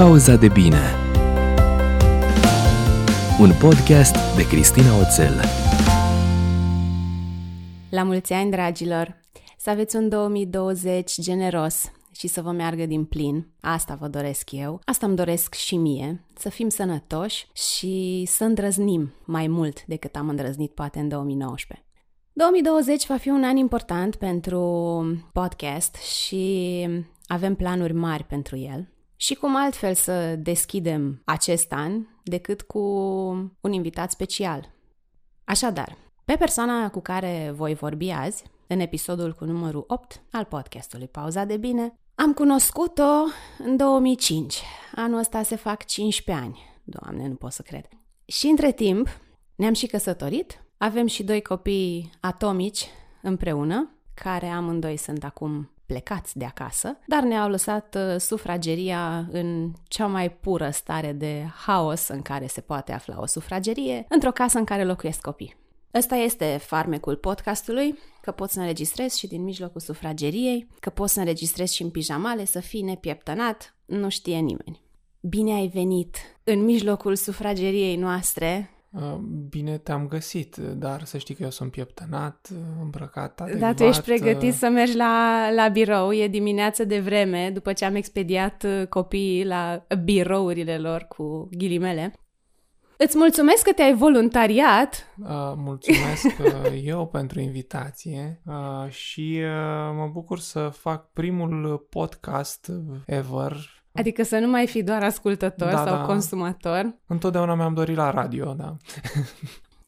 Pauza de bine Un podcast de Cristina Oțel La mulți ani, dragilor! Să aveți un 2020 generos și să vă meargă din plin. Asta vă doresc eu. Asta îmi doresc și mie. Să fim sănătoși și să îndrăznim mai mult decât am îndrăznit poate în 2019. 2020 va fi un an important pentru podcast și avem planuri mari pentru el. Și cum altfel să deschidem acest an decât cu un invitat special. Așadar, pe persoana cu care voi vorbi azi, în episodul cu numărul 8 al podcastului Pauza de Bine, am cunoscut-o în 2005. Anul ăsta se fac 15 ani. Doamne, nu pot să cred. Și între timp ne-am și căsătorit, avem și doi copii atomici împreună, care amândoi sunt acum plecați de acasă, dar ne-au lăsat uh, sufrageria în cea mai pură stare de haos în care se poate afla o sufragerie, într-o casă în care locuiesc copii. Ăsta este farmecul podcastului, că poți să înregistrezi și din mijlocul sufrageriei, că poți să înregistrezi și în pijamale, să fii nepieptănat, nu știe nimeni. Bine ai venit în mijlocul sufrageriei noastre, Uh, bine te-am găsit, dar să știi că eu sunt pieptănat, îmbrăcat adecvat. Dar tu ești pregătit să mergi la, la birou, e dimineață de vreme, după ce am expediat uh, copiii la birourile lor cu ghilimele. Îți mulțumesc că te-ai voluntariat. Uh, mulțumesc uh, eu pentru invitație uh, și uh, mă bucur să fac primul podcast ever Adică să nu mai fi doar ascultător da, sau da. consumator. Întotdeauna mi-am dorit la radio, da.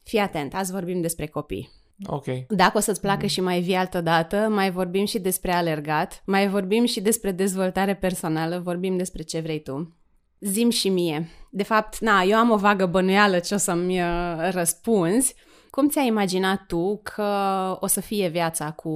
Fii atent, azi vorbim despre copii. Ok. Dacă o să-ți placă mm. și mai vii altă dată, mai vorbim și despre alergat, mai vorbim și despre dezvoltare personală, vorbim despre ce vrei tu. Zim și mie. De fapt, na, eu am o vagă bănuială ce o să-mi uh, răspunzi, cum ți-ai imaginat tu că o să fie viața cu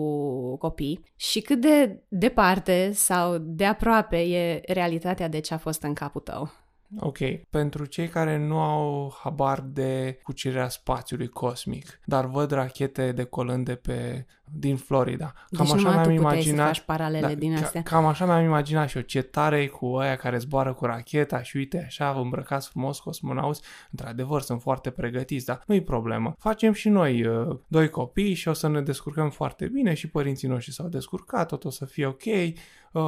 copii și cât de departe sau de aproape e realitatea de ce a fost în capul tău? Ok, pentru cei care nu au habar de cucerirea spațiului cosmic, dar văd rachete decolând de pe din Florida. Cam deci așa mi-am imaginat. Să paralele da, din astea. Cam așa mi-am imaginat și o ce tare cu aia care zboară cu racheta și uite așa îmbrăcați frumos cosmonauți. Într-adevăr sunt foarte pregătiți, dar nu-i problemă. Facem și noi uh, doi copii și o să ne descurcăm foarte bine și părinții noștri s-au descurcat, tot o să fie ok. Uh,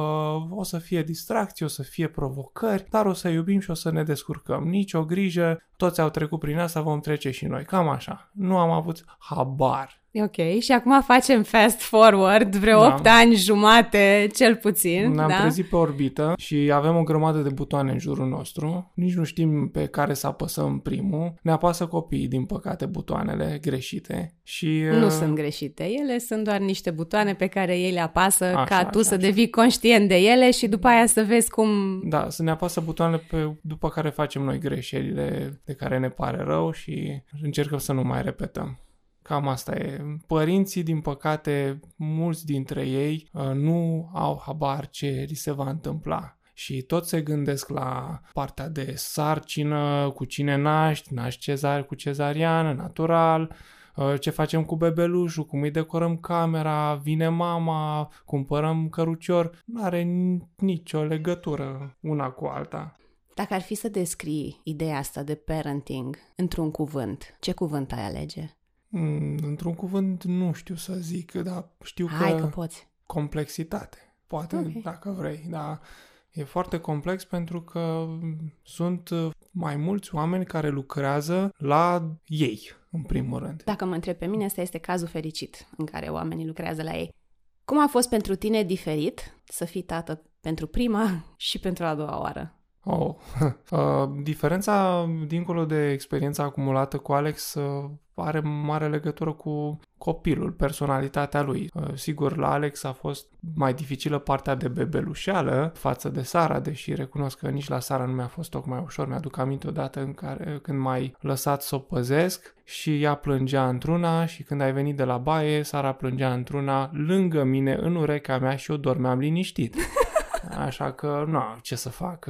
o să fie distracții, o să fie provocări, dar o să iubim și o să ne descurcăm. Nici o grijă, toți au trecut prin asta, vom trece și noi. Cam așa. Nu am avut habar Ok, și acum facem fast forward, vreo da. 8 ani jumate, cel puțin. Ne-am da? trezit pe orbită și avem o grămadă de butoane în jurul nostru. Nici nu știm pe care să apăsăm primul. Ne apasă copiii, din păcate, butoanele greșite. Și, nu uh... sunt greșite, ele sunt doar niște butoane pe care ei le apasă așa, ca tu așa, să așa. devii conștient de ele și după aia să vezi cum... Da, să ne apasă butoanele pe, după care facem noi greșelile de care ne pare rău și încercăm să nu mai repetăm. Cam asta e. Părinții, din păcate, mulți dintre ei uh, nu au habar ce li se va întâmpla și tot se gândesc la partea de sarcină, cu cine naști, naști cezar cu cezariană, natural, uh, ce facem cu bebelușul, cum îi decorăm camera, vine mama, cumpărăm cărucior, nu are nicio legătură una cu alta. Dacă ar fi să descrii ideea asta de parenting într-un cuvânt, ce cuvânt ai alege? Mm, într-un cuvânt nu știu să zic, dar știu Hai că, că poți. complexitate. Poate, okay. dacă vrei, dar e foarte complex pentru că sunt mai mulți oameni care lucrează la ei, în primul rând. Dacă mă întreb pe mine, ăsta este cazul fericit în care oamenii lucrează la ei. Cum a fost pentru tine diferit să fii tată pentru prima și pentru a doua oară? Oh. Uh, diferența, dincolo de experiența acumulată cu Alex, uh, are mare legătură cu copilul, personalitatea lui. Uh, sigur, la Alex a fost mai dificilă partea de bebelușeală față de Sara, deși recunosc că nici la Sara nu mi-a fost tocmai ușor. Mi-aduc aminte odată în care, când m-ai lăsat să o păzesc și ea plângea într-una și când ai venit de la baie, Sara plângea într-una lângă mine, în urechea mea și eu dormeam liniștit. Așa că, nu, ce să fac?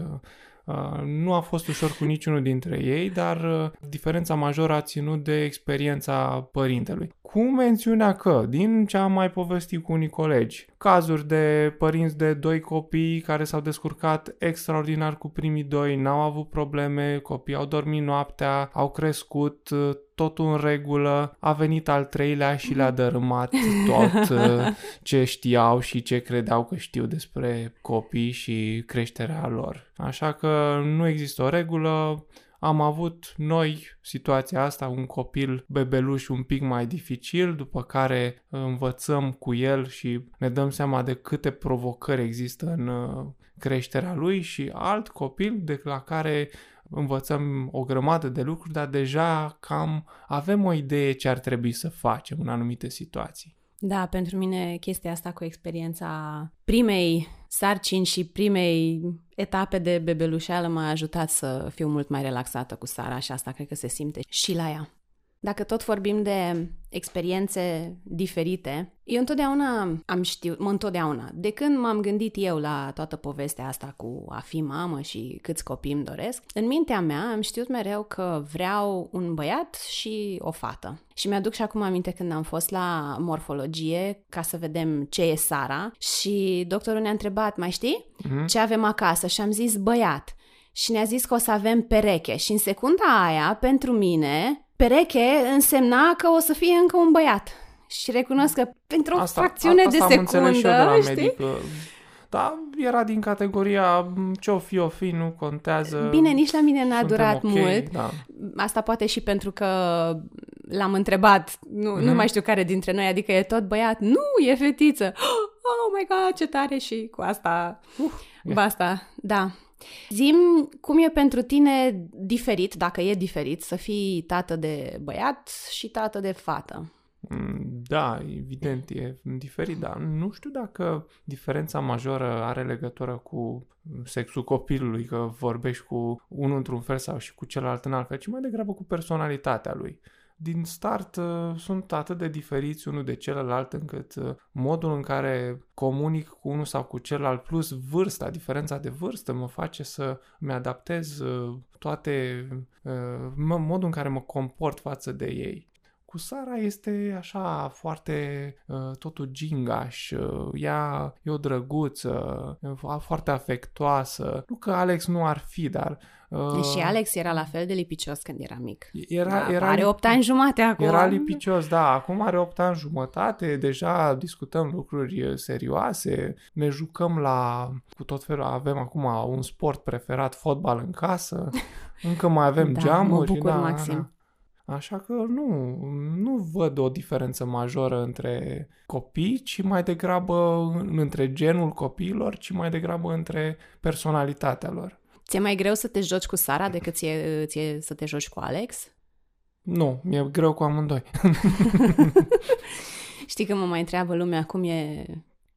Uh, nu a fost ușor cu niciunul dintre ei, dar uh, diferența majoră a ținut de experiența părintelui. Cu mențiunea că, din ce am mai povestit cu unii colegi, cazuri de părinți de doi copii care s-au descurcat extraordinar cu primii doi, n-au avut probleme, copiii au dormit noaptea, au crescut, uh, totul în regulă, a venit al treilea și le-a dărâmat tot ce știau și ce credeau că știu despre copii și creșterea lor. Așa că nu există o regulă, am avut noi situația asta, un copil bebeluș un pic mai dificil, după care învățăm cu el și ne dăm seama de câte provocări există în uh, creșterea lui și alt copil de la care învățăm o grămadă de lucruri, dar deja cam avem o idee ce ar trebui să facem în anumite situații. Da, pentru mine chestia asta cu experiența primei sarcini și primei etape de bebelușeală m-a ajutat să fiu mult mai relaxată cu Sara și asta cred că se simte și la ea. Dacă tot vorbim de experiențe diferite, eu întotdeauna am știut, mă întotdeauna, de când m-am gândit eu la toată povestea asta cu a fi mamă și câți copii îmi doresc, în mintea mea am știut mereu că vreau un băiat și o fată. Și mi-aduc și acum aminte când am fost la morfologie ca să vedem ce e Sara și doctorul ne-a întrebat, mai știi? Mm-hmm. Ce avem acasă? Și am zis băiat. Și ne-a zis că o să avem pereche. Și în secunda aia, pentru mine, pereche însemna că o să fie încă un băiat. Și recunosc că pentru o asta, fracțiune a, asta de secundă, și eu de la știi? medic, da, era din categoria ce o fi, o fi, nu contează. Bine, nici la mine n-a durat okay, mult. Da. Asta poate și pentru că l-am întrebat, nu, mm-hmm. nu mhm. mai știu care dintre noi, adică e tot băiat, nu, e fetiță. Oh my god, ce tare și cu asta, uh, basta, da. Zim cum e pentru tine diferit, dacă e diferit, să fii tată de băiat și tată de fată. Mm, da, evident, e diferit, dar nu știu dacă diferența majoră are legătură cu sexul copilului, că vorbești cu unul într-un fel sau și cu celălalt în alt fel, ci mai degrabă cu personalitatea lui din start uh, sunt atât de diferiți unul de celălalt încât uh, modul în care comunic cu unul sau cu celălalt plus vârsta, diferența de vârstă mă face să mi adaptez uh, toate modul în care mă comport față de ei. Cu Sara este așa foarte uh, totul gingaș, uh, ea e o drăguță, uh, foarte afectoasă. Nu că Alex nu ar fi, dar Uh, și Alex era la fel de lipicios când era mic. Era, da, era are 8 ani jumate acum. Era lipicios, da. Acum are 8 ani jumătate. Deja discutăm lucruri uh, serioase. Ne jucăm la... Cu tot felul. Avem acum un sport preferat, fotbal în casă. Încă mai avem da, geamuri. Mă bucur, da, Maxim. Da. Așa că nu, nu văd o diferență majoră între copii, ci mai degrabă între genul copiilor, ci mai degrabă între personalitatea lor. Ți-e mai greu să te joci cu Sara decât ție, ție să te joci cu Alex? Nu, mi-e greu cu amândoi. Știi că mă mai întreabă lumea cum e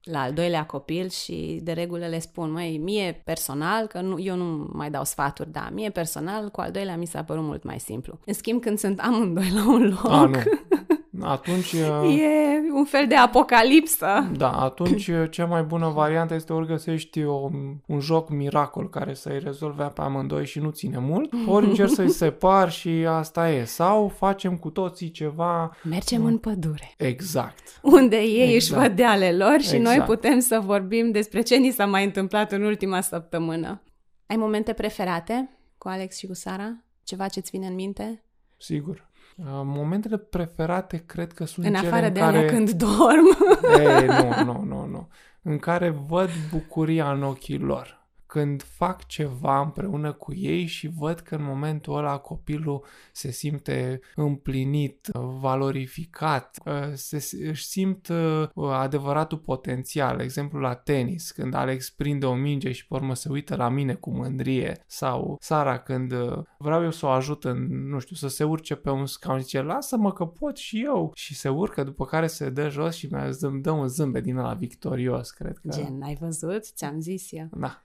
la al doilea copil și de regulă le spun, mai mie personal, că nu, eu nu mai dau sfaturi, da, mie personal, cu al doilea mi s-a părut mult mai simplu. În schimb, când sunt amândoi la un loc... A, nu. Atunci... E un fel de apocalipsă. Da, atunci cea mai bună variantă este ori găsești o, un joc miracol care să-i rezolve pe amândoi și nu ține mult, ori încerci să-i separ și asta e. Sau facem cu toții ceva... Mergem în pădure. Exact. Unde ei exact. își văd de ale lor și exact. noi putem să vorbim despre ce ni s-a mai întâmplat în ultima săptămână. Ai momente preferate cu Alex și cu Sara? Ceva ce-ți vine în minte? Sigur. Uh, momentele preferate cred că sunt în cele afară în de care... alea când dorm. Ei, nu, nu, nu, nu. În care văd bucuria în ochii lor când fac ceva împreună cu ei și văd că în momentul ăla copilul se simte împlinit, valorificat, se, își simt uh, adevăratul potențial. Exemplu la tenis, când Alex prinde o minge și pe urmă se uită la mine cu mândrie sau Sara când uh, vreau eu să o ajut în, nu știu, să se urce pe un scaun și zice lasă-mă că pot și eu și se urcă după care se dă jos și mi dă un zâmbet din ăla victorios, cred că. Gen, ai văzut? Ți-am zis eu. Da.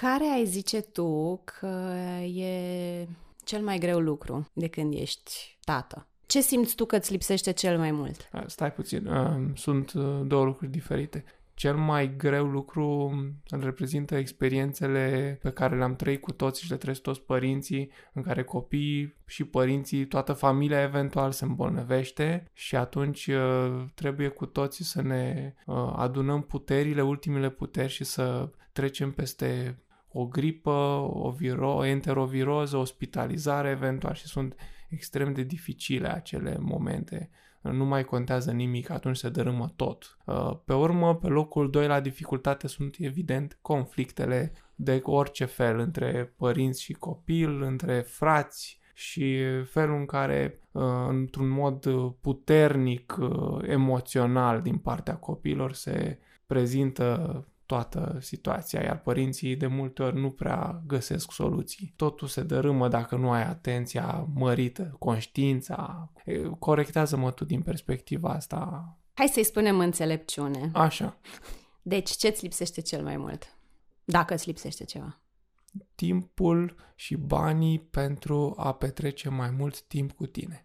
Care ai zice tu că e cel mai greu lucru de când ești tată? Ce simți tu că îți lipsește cel mai mult? Stai puțin, sunt uh, două lucruri diferite. cel mai greu lucru îl reprezintă experiențele pe care le-am trăit cu toți și le trăiesc toți părinții, în care copiii și părinții, toată familia eventual se îmbolnăvește și atunci uh, trebuie cu toții să ne uh, adunăm puterile, ultimele puteri și să trecem peste o gripă, o, viro, o enteroviroză, ospitalizare eventual și sunt extrem de dificile acele momente nu mai contează nimic, atunci se dărâmă tot. Uh, pe urmă, pe locul 2 la dificultate sunt evident conflictele de orice fel între părinți și copil, între frați și felul în care, uh, într-un mod puternic, uh, emoțional din partea copilor se prezintă toată situația, iar părinții de multe ori nu prea găsesc soluții. Totul se dărâmă dacă nu ai atenția mărită, conștiința. Corectează-mă tu din perspectiva asta. Hai să-i spunem înțelepciune. Așa. Deci, ce-ți lipsește cel mai mult? Dacă îți lipsește ceva. Timpul și banii pentru a petrece mai mult timp cu tine.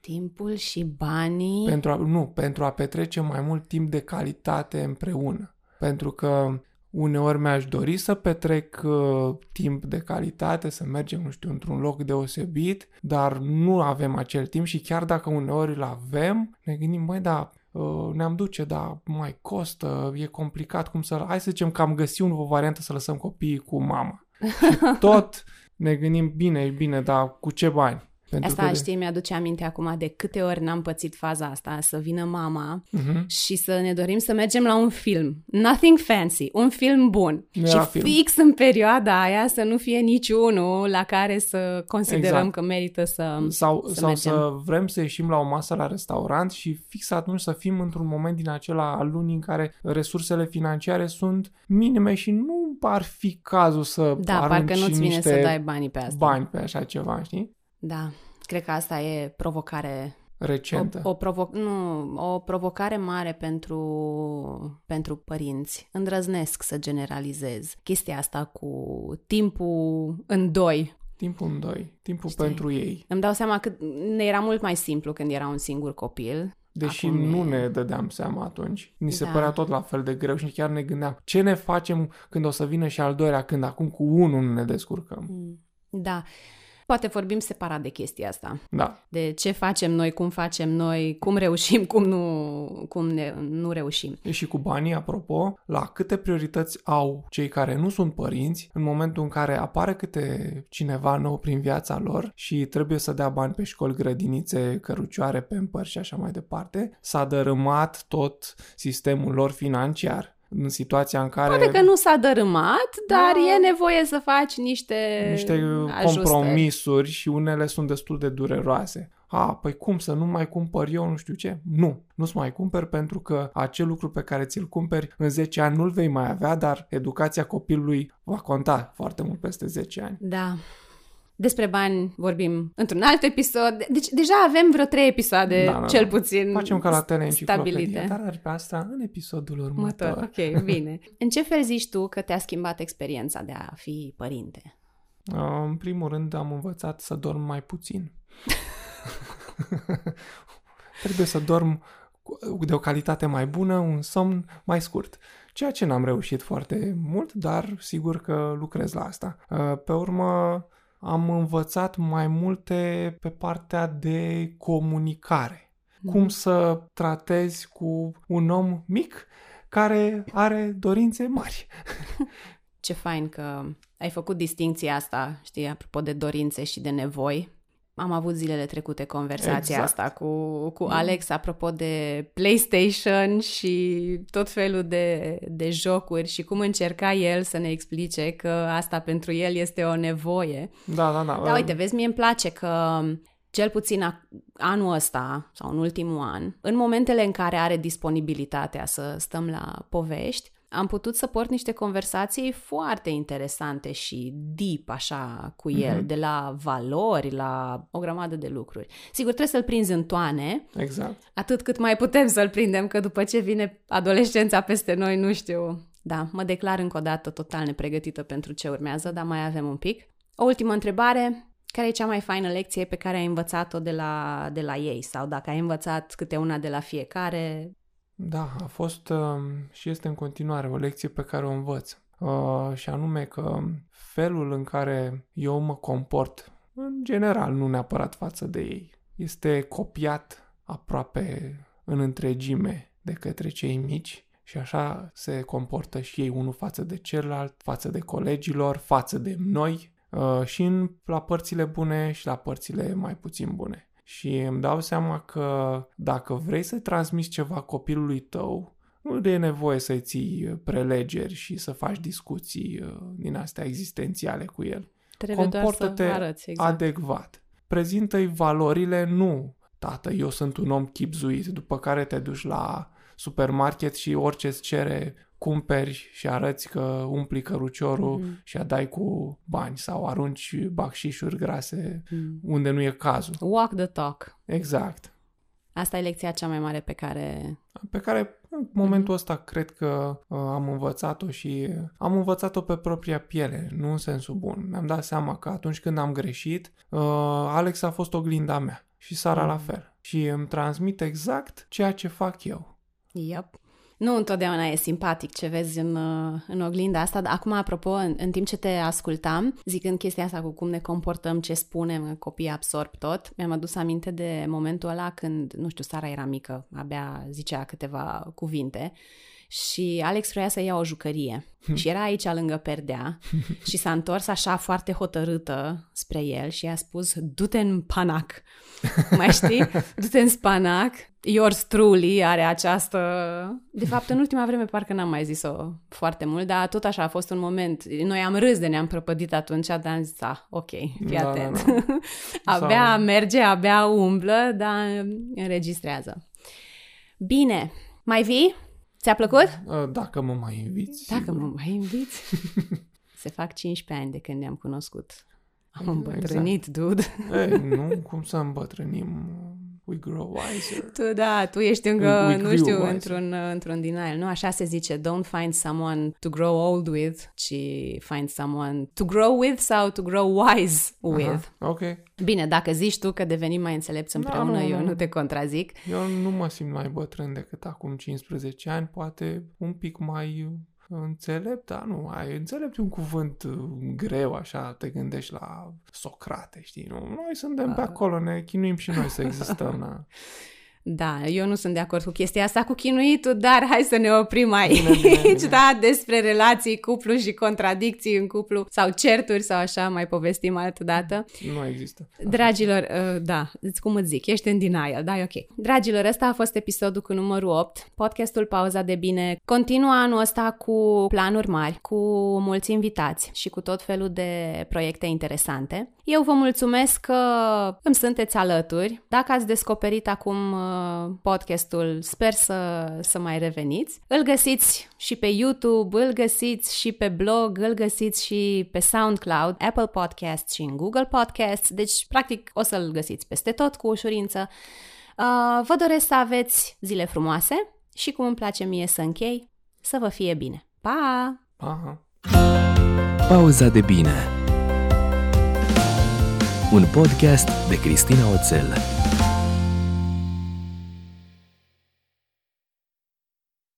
Timpul și banii? Pentru a, nu, pentru a petrece mai mult timp de calitate împreună pentru că uneori mi-aș dori să petrec uh, timp de calitate, să mergem, nu știu, într-un loc deosebit, dar nu avem acel timp și chiar dacă uneori îl avem, ne gândim, băi, da, uh, ne-am duce, dar mai costă, e complicat cum să... Hai să zicem că am găsit o variantă să lăsăm copiii cu mama. și tot ne gândim, bine, e bine, dar cu ce bani? Pentru asta, că știi, mi-aduce aminte acum de câte ori n-am pățit faza asta, să vină mama uh-huh. și să ne dorim să mergem la un film. Nothing fancy, un film bun. Nu și film. fix în perioada aia să nu fie niciunul la care să considerăm exact. că merită să Sau, să, sau mergem. să vrem să ieșim la o masă la restaurant și fix atunci să fim într-un moment din acela al lunii în care resursele financiare sunt minime și nu ar fi cazul să Da, parcă nu-ți vine să dai banii pe asta. Bani pe așa ceva, știi? Da, cred că asta e provocare recentă. O, o, provo- nu, o provocare mare pentru, pentru părinți. Îndrăznesc să generalizez chestia asta cu timpul în doi. Timpul în doi, timpul Știi? pentru ei. Îmi dau seama că ne era mult mai simplu când era un singur copil. Deși Acum nu e... ne dădeam seama atunci. Ni se da. părea tot la fel de greu și chiar ne gândeam ce ne facem când o să vină și al doilea, când acum cu unul nu ne descurcăm. Mm. Da. Poate vorbim separat de chestia asta. Da. De ce facem noi, cum facem noi, cum reușim, cum nu, cum ne, nu reușim. Și cu banii, apropo, la câte priorități au cei care nu sunt părinți în momentul în care apare câte cineva nou prin viața lor și trebuie să dea bani pe școli, grădinițe, cărucioare, pe și așa mai departe, s-a dărâmat tot sistemul lor financiar în situația în care... Poate că nu s-a dărâmat, dar da. e nevoie să faci niște Niște ajustări. compromisuri și unele sunt destul de dureroase. A, păi cum să nu mai cumpăr eu nu știu ce? Nu, nu-ți mai cumperi pentru că acel lucru pe care ți-l cumperi în 10 ani nu-l vei mai avea, dar educația copilului va conta foarte mult peste 10 ani. Da, despre bani vorbim într-un alt episod. Deci deja avem vreo trei episoade, da, da, cel da. puțin Facem ca la stabilite. dar pe asta în episodul următor. următor. Ok, bine. în ce fel zici tu că te-a schimbat experiența de a fi părinte? În primul rând am învățat să dorm mai puțin. Trebuie să dorm de o calitate mai bună, un somn mai scurt. Ceea ce n-am reușit foarte mult, dar sigur că lucrez la asta. Pe urmă, am învățat mai multe pe partea de comunicare. Mm. Cum să tratezi cu un om mic care are dorințe mari. Ce fain că ai făcut distinția asta, știi, apropo de dorințe și de nevoi. Am avut zilele trecute conversația exact. asta cu, cu Alex apropo de PlayStation și tot felul de, de jocuri și cum încerca el să ne explice că asta pentru el este o nevoie. Da, da, da. Da, uite, vezi, mie îmi place că cel puțin anul ăsta sau în ultimul an, în momentele în care are disponibilitatea să stăm la povești, am putut să port niște conversații foarte interesante și deep așa cu el, mm-hmm. de la valori la o grămadă de lucruri. Sigur, trebuie să-l prinzi în toane. Exact. Atât cât mai putem să-l prindem, că după ce vine adolescența peste noi, nu știu. Da, mă declar încă o dată total nepregătită pentru ce urmează, dar mai avem un pic. O ultimă întrebare. Care e cea mai faină lecție pe care ai învățat-o de la, de la ei? Sau dacă ai învățat câte una de la fiecare, Da, a fost uh, și este în continuare o lecție pe care o învăț. Uh, și anume că felul în care eu mă comport, în general, nu neapărat față de ei, este copiat aproape în întregime de către cei mici și așa se comportă și ei unul față de celălalt, față de colegilor, față de noi uh, și în, la părțile bune și la părțile mai puțin bune. Și îmi dau seama că dacă vrei să transmiți ceva copilului tău, nu e nevoie să-i ții prelegeri și să faci discuții uh, din astea existențiale cu el. Trebuie Comportă-te doar să arăți, exact. adecvat. Prezintă-i valorile, nu tată, eu sunt un om chipzuit, după care te duci la supermarket și orice îți cere cumperi și arăți că umpli căruciorul mm-hmm. și adai cu bani sau arunci bacșișuri grase mm. unde nu e cazul. Walk the talk. Exact. Asta e lecția cea mai mare pe care... Pe care în momentul ăsta cred că uh, am învățat-o și am învățat-o pe propria piele, nu în sensul bun. Mi-am dat seama că atunci când am greșit, uh, Alex a fost oglinda mea și Sara la fel. Și îmi transmit exact ceea ce fac eu. Yep. Nu întotdeauna e simpatic ce vezi în, uh, în oglinda asta, dar acum, apropo, în, în timp ce te ascultam, zicând chestia asta cu cum ne comportăm, ce spunem, copiii absorb tot, mi-am adus aminte de momentul ăla când, nu știu, Sara era mică, abia zicea câteva cuvinte și Alex vrea să ia o jucărie și era aici lângă perdea și s-a întors așa foarte hotărâtă spre el și i-a spus du-te în panac. Mai știi? Du-te în spanac. Yours truly are această... De fapt, în ultima vreme parcă n-am mai zis-o foarte mult, dar tot așa a fost un moment. Noi am râs de ne-am prăpădit atunci, dar am zis, ah, ok, fii Da, atent. da, da. abia Sau- merge, abia umblă, dar înregistrează. Bine, mai vii? Ți-a plăcut? Uh, Dacă mă mai inviți. Dacă sigur. mă mai inviți. Se fac 15 ani de când ne-am cunoscut. Am Exact. îmbătrânit, dude. Ei, nu, cum să îmbătrânim? We grow wiser. Tu, da, tu ești încă, We- we nu grew știu, wiser. într-un, într-un denial. Nu, așa se zice, don't find someone to grow old with, ci find someone to grow with sau to grow wise with. Aha, ok. Bine, dacă zici tu că devenim mai înțelepți împreună, Da, nu, eu nu. nu te contrazic. Eu nu mă simt mai bătrân decât acum 15 ani, poate un pic mai înțelept, dar nu, ai înțelept e un cuvânt uh, greu, așa, te gândești la Socrate, știi, nu? Noi suntem pe acolo, ne chinuim și noi să existăm, na. Da, eu nu sunt de acord cu chestia asta cu chinuitul, dar hai să ne oprim aici, Bine, bine, bine. da, despre relații, cuplu și contradicții în cuplu sau certuri sau așa, mai povestim altă dată. Nu există. Dragilor, uh, da, îți cum îți zic, ești în denial, da, e ok. Dragilor, ăsta a fost episodul cu numărul 8, podcastul Pauza de Bine. Continuă anul ăsta cu planuri mari, cu mulți invitați și cu tot felul de proiecte interesante. Eu vă mulțumesc că îmi sunteți alături. Dacă ați descoperit acum uh, podcastul, sper să, să mai reveniți. Îl găsiți și pe YouTube, îl găsiți și pe blog, îl găsiți și pe SoundCloud, Apple Podcasts și în Google Podcasts, deci practic o să-l găsiți peste tot cu ușurință. Uh, vă doresc să aveți zile frumoase și cum îmi place mie să închei, să vă fie bine. Pa! Aha. Pauza de bine Un podcast de Cristina Oțel